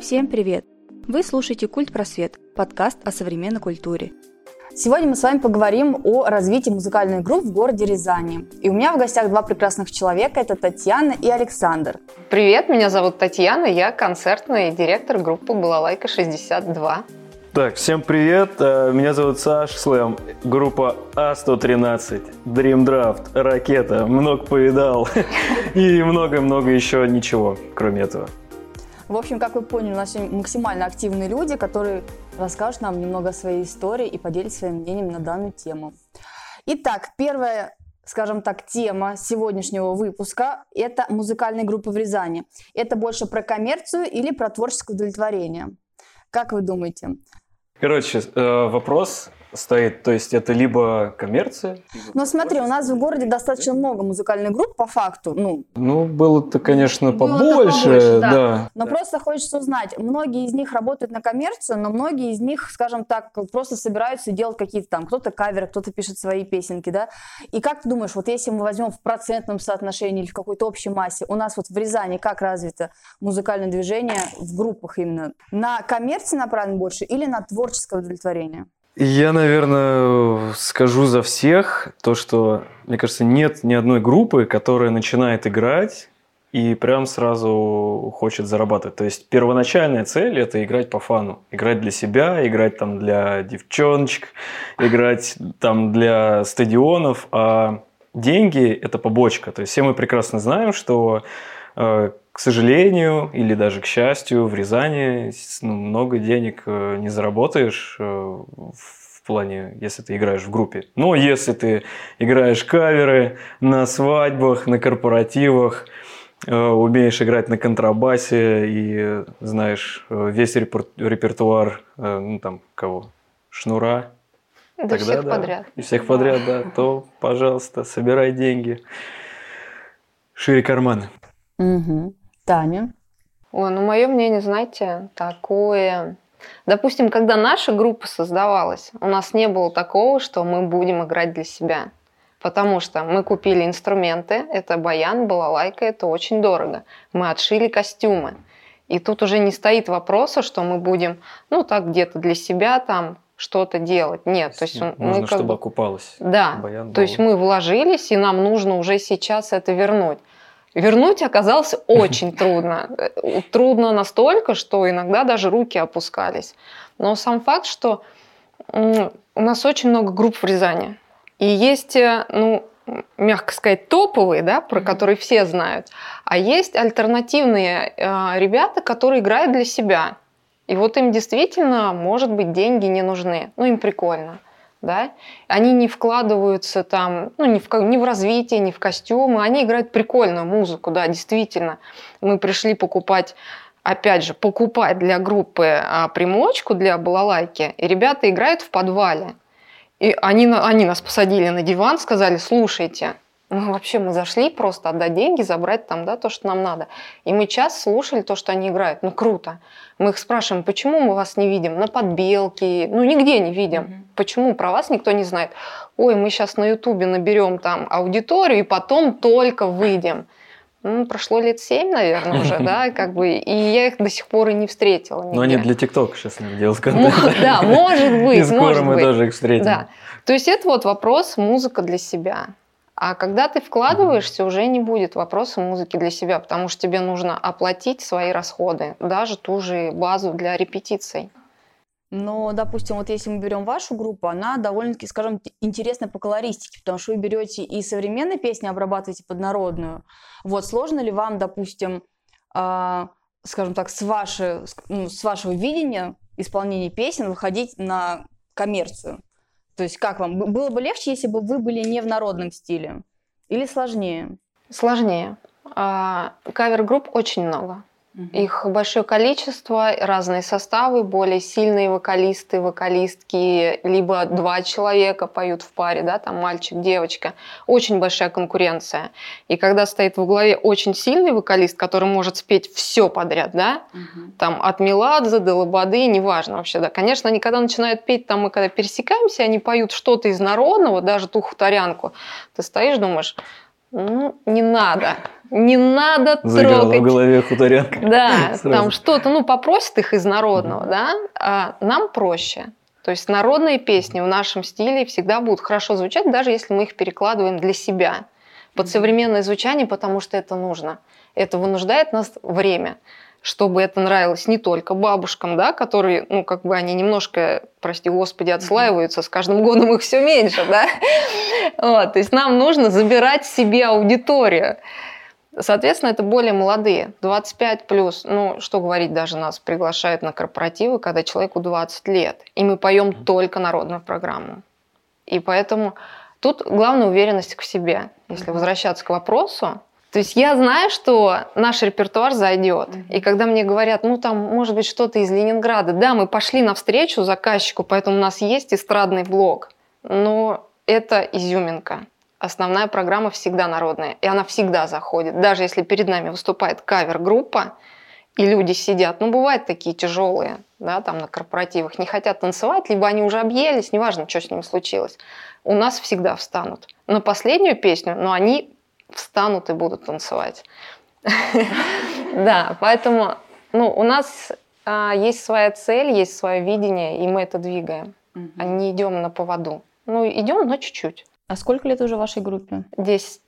Всем привет! Вы слушаете «Культ Просвет» – подкаст о современной культуре. Сегодня мы с вами поговорим о развитии музыкальных групп в городе Рязани. И у меня в гостях два прекрасных человека – это Татьяна и Александр. Привет, меня зовут Татьяна, я концертный директор группы «Балалайка-62». Так, всем привет, э, меня зовут Саш Слэм, группа А113, Dream Draft, Ракета, много повидал и много-много еще ничего, кроме этого. В общем, как вы поняли, у нас сегодня максимально активные люди, которые расскажут нам немного о своей истории и поделятся своим мнением на данную тему. Итак, первая скажем так, тема сегодняшнего выпуска – это музыкальные группы в Рязани. Это больше про коммерцию или про творческое удовлетворение? Как вы думаете? Короче, э, вопрос стоит, то есть это либо коммерция. Либо Но смотри, у нас в городе достаточно много музыкальных групп по факту. Ну, ну было-то, конечно, было побольше, побольше, да. да. Но просто хочется узнать, многие из них работают на коммерцию, но многие из них, скажем так, просто собираются и делают какие-то там, кто-то каверы, кто-то пишет свои песенки, да. И как ты думаешь, вот если мы возьмем в процентном соотношении или в какой-то общей массе, у нас вот в Рязани как развито музыкальное движение в группах именно? На коммерции направлено больше или на творческое удовлетворение? Я, наверное, скажу за всех то, что, мне кажется, нет ни одной группы, которая начинает играть и прям сразу хочет зарабатывать. То есть первоначальная цель – это играть по фану. Играть для себя, играть там для девчоночек, играть там для стадионов. А деньги – это побочка. То есть все мы прекрасно знаем, что э, к сожалению или даже к счастью, в Рязани ну, много денег э, не заработаешь э, в плане, если ты играешь в группе. Но если ты играешь каверы на свадьбах, на корпоративах, э, умеешь играть на контрабасе и знаешь весь репертуар, ну там кого, Шнура, да Тогда, всех да, подряд. И всех подряд, да, то, пожалуйста, собирай деньги. Шире карманы. Угу. Таня? Ой, ну мое мнение, знаете, такое... Допустим, когда наша группа создавалась, у нас не было такого, что мы будем играть для себя. Потому что мы купили инструменты, это баян, балалайка, это очень дорого. Мы отшили костюмы. И тут уже не стоит вопроса, что мы будем, ну так где-то для себя там что-то делать. Нет, то есть Нужно, мы как чтобы бы... окупалось. Да, Баян, то есть мы вложились, и нам нужно уже сейчас это вернуть. Вернуть оказалось очень трудно. Трудно настолько, что иногда даже руки опускались. Но сам факт, что у нас очень много групп в Рязани. И есть, э, ну, мягко сказать, топовые, да, про которые все знают. А есть альтернативные э, ребята, которые играют для себя. И вот им действительно, может быть, деньги не нужны. Ну, им прикольно да, они не вкладываются там, ну, ни в, ни в развитие, ни в костюмы, они играют прикольную музыку, да, действительно. Мы пришли покупать опять же, покупать для группы а, примочку для балалайки, и ребята играют в подвале. И они, они нас посадили на диван, сказали, слушайте, мы вообще мы зашли просто отдать деньги, забрать там, да, то, что нам надо. И мы час слушали то, что они играют. Ну, круто. Мы их спрашиваем, почему мы вас не видим на подбелке, ну, нигде не видим. Mm-hmm. Почему про вас никто не знает? Ой, мы сейчас на Ютубе наберем там аудиторию и потом только выйдем. Ну, прошло лет семь, наверное, уже, да, как бы, и я их до сих пор и не встретила. Но они для ТикТока сейчас не делают контент. Да, может быть, И скоро мы тоже их встретим. Да. То есть это вот вопрос музыка для себя. А когда ты вкладываешься, уже не будет вопроса музыки для себя, потому что тебе нужно оплатить свои расходы, даже ту же базу для репетиций. Но, допустим, вот если мы берем вашу группу, она довольно-таки, скажем, интересна по колористике, потому что вы берете и современные песни, обрабатываете под народную. Вот сложно ли вам, допустим, э, скажем так, с, вашей, ну, с вашего видения исполнения песен выходить на коммерцию? То есть как вам? Было бы легче, если бы вы были не в народном стиле? Или сложнее? Сложнее. А, кавер-групп очень много. Их большое количество, разные составы, более сильные вокалисты, вокалистки, либо два человека поют в паре, да, там мальчик, девочка. Очень большая конкуренция. И когда стоит в главе очень сильный вокалист, который может спеть все подряд, да, угу. там от Меладзе до Лободы, неважно вообще, да. Конечно, они когда начинают петь, там мы когда пересекаемся, они поют что-то из народного, даже ту хуторянку, ты стоишь, думаешь, Ну, не надо. Не надо Заиграла трогать. в голове хуторянка. Да, Сразу. там что-то, ну, попросят их из народного, да, а нам проще. То есть народные песни в нашем стиле всегда будут хорошо звучать, даже если мы их перекладываем для себя под современное звучание, потому что это нужно. Это вынуждает нас время, чтобы это нравилось не только бабушкам, да, которые, ну, как бы они немножко, прости господи, отслаиваются, с каждым годом их все меньше, да. Вот, то есть нам нужно забирать себе аудиторию. Соответственно, это более молодые, 25 плюс. Ну, что говорить, даже нас приглашают на корпоративы, когда человеку 20 лет. И мы поем только народную программу. И поэтому тут главная уверенность в себе. Если возвращаться к вопросу, то есть я знаю, что наш репертуар зайдет. И когда мне говорят, ну там может быть что-то из Ленинграда, да, мы пошли навстречу заказчику, поэтому у нас есть эстрадный блок, но это изюминка. Основная программа всегда народная, и она всегда заходит. Даже если перед нами выступает кавер-группа, и люди сидят, ну, бывают такие тяжелые, да, там на корпоративах, не хотят танцевать, либо они уже объелись, неважно, что с ними случилось. У нас всегда встанут. На последнюю песню, но они встанут и будут танцевать. Да, поэтому ну, у нас а, есть своя цель, есть свое видение, и мы это двигаем, а не идем на поводу. Ну, идем, но чуть-чуть. А сколько лет уже вашей группе? 10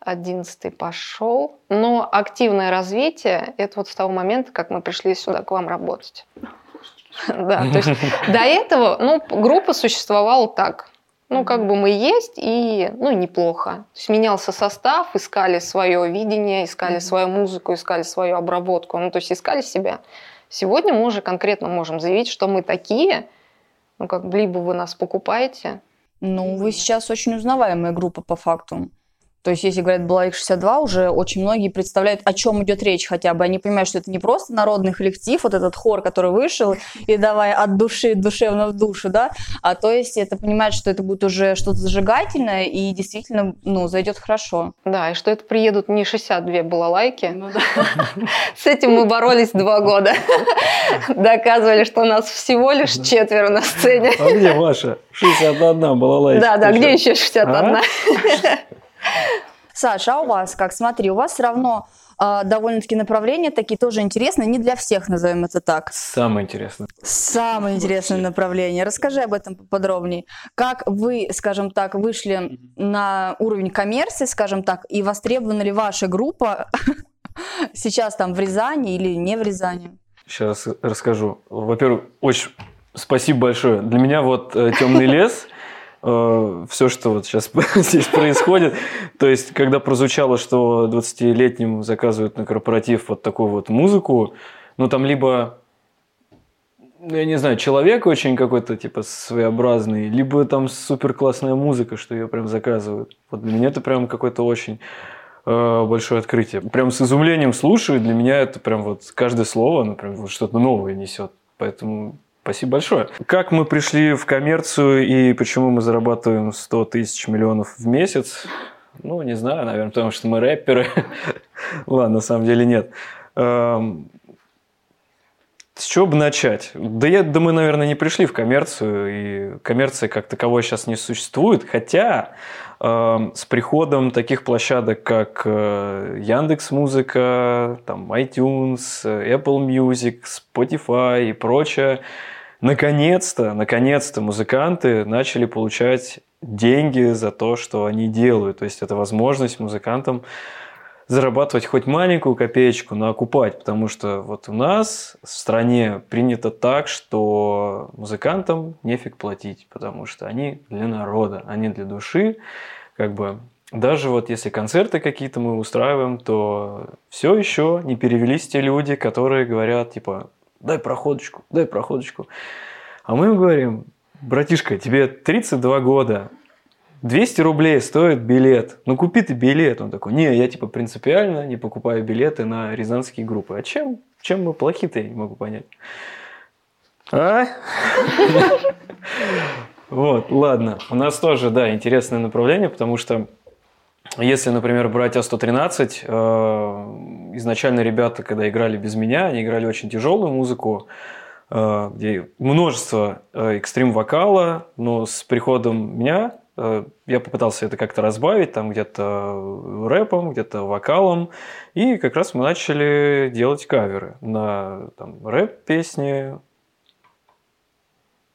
11 пошел. Но активное развитие – это вот с того момента, как мы пришли сюда к вам работать. Да, то есть до этого, ну, группа существовала так. Ну, как бы мы есть, и, ну, неплохо. То есть менялся состав, искали свое видение, искали свою музыку, искали свою обработку. Ну, то есть искали себя. Сегодня мы уже конкретно можем заявить, что мы такие, ну, как бы либо вы нас покупаете, Ну, вы сейчас очень узнаваемая группа по факту. То есть, если говорят Блайк 62, уже очень многие представляют, о чем идет речь хотя бы. Они понимают, что это не просто народный коллектив, вот этот хор, который вышел, и давай от души, душевно в душу, да, а то есть это понимают, что это будет уже что-то зажигательное и действительно, ну, зайдет хорошо. Да, и что это приедут не 62 балалайки. Ну да. С этим мы боролись два года. Доказывали, что у нас всего лишь четверо на сцене. А где ваша? 61 была лайк. Да, да, где еще 61? Саша, а у вас как? Смотри, у вас все равно а, довольно-таки направления такие тоже интересные, не для всех, назовем это так. Самое интересное. Самое интересное направление. Расскажи об этом поподробнее. Как вы, скажем так, вышли на уровень коммерции, скажем так, и востребована ли ваша группа сейчас там в Рязани или не в Рязани? Сейчас расскажу. Во-первых, очень спасибо большое. Для меня вот темный лес, все, что вот сейчас здесь происходит. То есть, когда прозвучало, что 20-летним заказывают на корпоратив вот такую вот музыку, ну там либо, ну, я не знаю, человек очень какой-то типа своеобразный, либо там супер классная музыка, что ее прям заказывают. Вот для меня это прям какой-то очень э, большое открытие. Прям с изумлением слушаю, для меня это прям вот каждое слово, ну прям вот что-то новое несет. Поэтому Спасибо большое. Как мы пришли в коммерцию и почему мы зарабатываем 100 тысяч миллионов в месяц? Ну, не знаю, наверное, потому что мы рэперы. Ладно, на самом деле нет. Эм, С чего бы начать? Да, я, да мы, наверное, не пришли в коммерцию, и коммерция как таковой сейчас не существует, хотя э, с приходом таких площадок, как э, Яндекс Музыка, там, iTunes, Apple Music, Spotify и прочее, наконец-то, наконец-то музыканты начали получать деньги за то, что они делают. То есть это возможность музыкантам зарабатывать хоть маленькую копеечку, но окупать, потому что вот у нас в стране принято так, что музыкантам нефиг платить, потому что они для народа, они для души, как бы даже вот если концерты какие-то мы устраиваем, то все еще не перевелись те люди, которые говорят, типа, дай проходочку, дай проходочку. А мы им говорим, братишка, тебе 32 года, 200 рублей стоит билет. Ну, купи ты билет. Он такой, не, я типа принципиально не покупаю билеты на рязанские группы. А чем, чем мы плохи-то, я не могу понять. А? Вот, ладно. У нас тоже, да, интересное направление, потому что если, например, брать А113, э, изначально ребята, когда играли без меня, они играли очень тяжелую музыку, э, где множество экстрим-вокала, но с приходом меня Э, я попытался это как-то разбавить, там где-то рэпом, где-то вокалом. И как раз мы начали делать каверы на там, рэп-песни,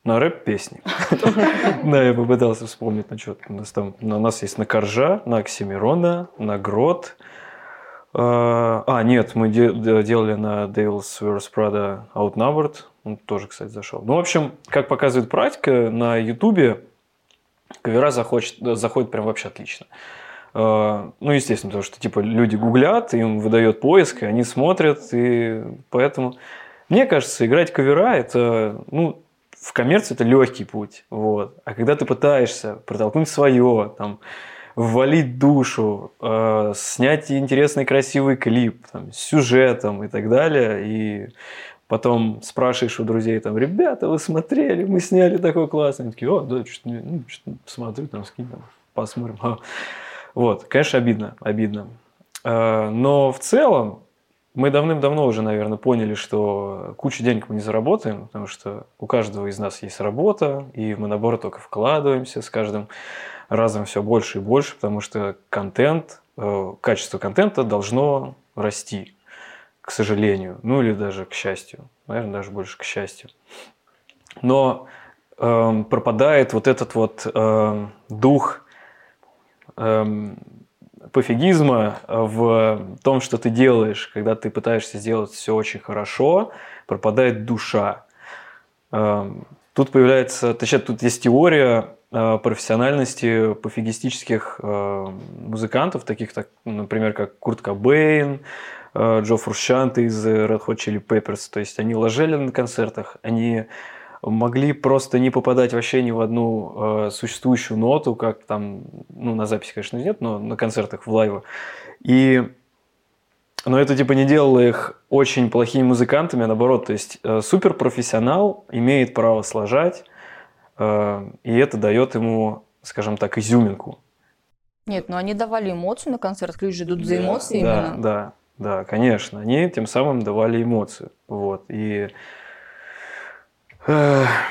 на рэп-песни. Да, я попытался вспомнить, на что у нас там. У нас есть на Коржа, на Оксимирона, на Грот. А, а нет, мы делали на Devil's Wears Prada Outnumbered. Он тоже, кстати, зашел. Ну, в общем, как показывает практика, на Ютубе кавера заходит, заходит прям вообще отлично. А, ну, естественно, потому что типа люди гуглят, им выдает поиск, и они смотрят, и поэтому мне кажется, играть кавера это, ну, в коммерцию это легкий путь, вот. А когда ты пытаешься протолкнуть свое, там, ввалить душу, э, снять интересный красивый клип там, с сюжетом и так далее, и потом спрашиваешь у друзей, там, ребята, вы смотрели, мы сняли такой классный, они такие, о, да, что-то, ну, что смотрю, там, скинь, там, посмотрим. Вот, конечно, обидно, обидно. Э, но в целом, мы давным-давно уже, наверное, поняли, что кучу денег мы не заработаем, потому что у каждого из нас есть работа, и мы, наоборот, только вкладываемся с каждым разом все больше и больше, потому что контент, э, качество контента должно расти, к сожалению, ну или даже к счастью, наверное, даже больше к счастью. Но э, пропадает вот этот вот э, дух э, пофигизма в том, что ты делаешь, когда ты пытаешься сделать все очень хорошо, пропадает душа. Эм, тут появляется, точнее, тут есть теория э, профессиональности пофигистических э, музыкантов, таких, так, например, как Курт Кобейн, э, Джо Фрущанте из Red Hot Chili Peppers. То есть они ложили на концертах, они могли просто не попадать вообще ни в одну э, существующую ноту, как там, ну, на записи, конечно, нет, но на концертах в лайве. И но это типа не делало их очень плохими музыкантами, а наоборот, то есть э, суперпрофессионал имеет право сложать, э, и это дает ему, скажем так, изюминку. Нет, но они давали эмоцию на концерт, люди же идут за эмоции да, именно. Да, да, конечно, они тем самым давали эмоцию, вот, и Uh,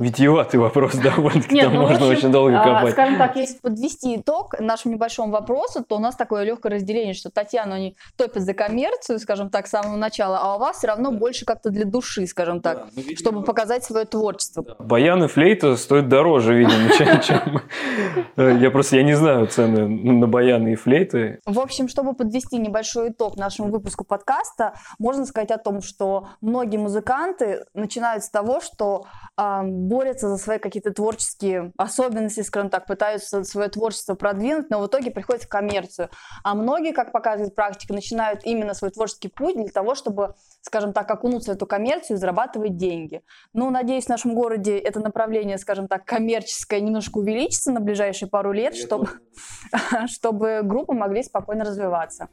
Витиеватый вопрос довольно-таки, Нет, там ну, можно общем, очень долго а, копать. Скажем так, если подвести итог нашему небольшому вопросу, то у нас такое легкое разделение, что Татьяна они топят за коммерцию, скажем так, с самого начала, а у вас все равно больше как-то для души, скажем так, ну, чтобы показать свое творчество. Баян и флейта стоят дороже, видимо, чем, чем... Я просто я не знаю цены на баяны и флейты. В общем, чтобы подвести небольшой итог нашему выпуску подкаста, можно сказать о том, что многие музыканты начинают с того, что э, борются за свои какие-то творческие особенности, скажем так, пытаются свое творчество продвинуть, но в итоге приходят в коммерцию. А многие, как показывает практика, начинают именно свой творческий путь для того, чтобы, скажем так, окунуться в эту коммерцию и зарабатывать деньги. Ну, надеюсь, в нашем городе это направление, скажем так, коммерческое немножко увеличится на ближайшие пару лет, чтобы, чтобы группы могли спокойно развиваться.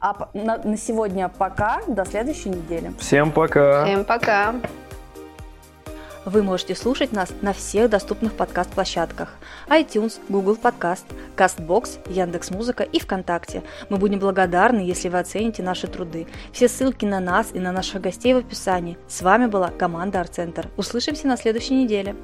А на, на сегодня пока, до следующей недели. Всем пока! Всем пока! Вы можете слушать нас на всех доступных подкаст-площадках iTunes, Google Podcast, CastBox, Яндекс.Музыка и ВКонтакте. Мы будем благодарны, если вы оцените наши труды. Все ссылки на нас и на наших гостей в описании. С вами была команда Арт Центр. Услышимся на следующей неделе.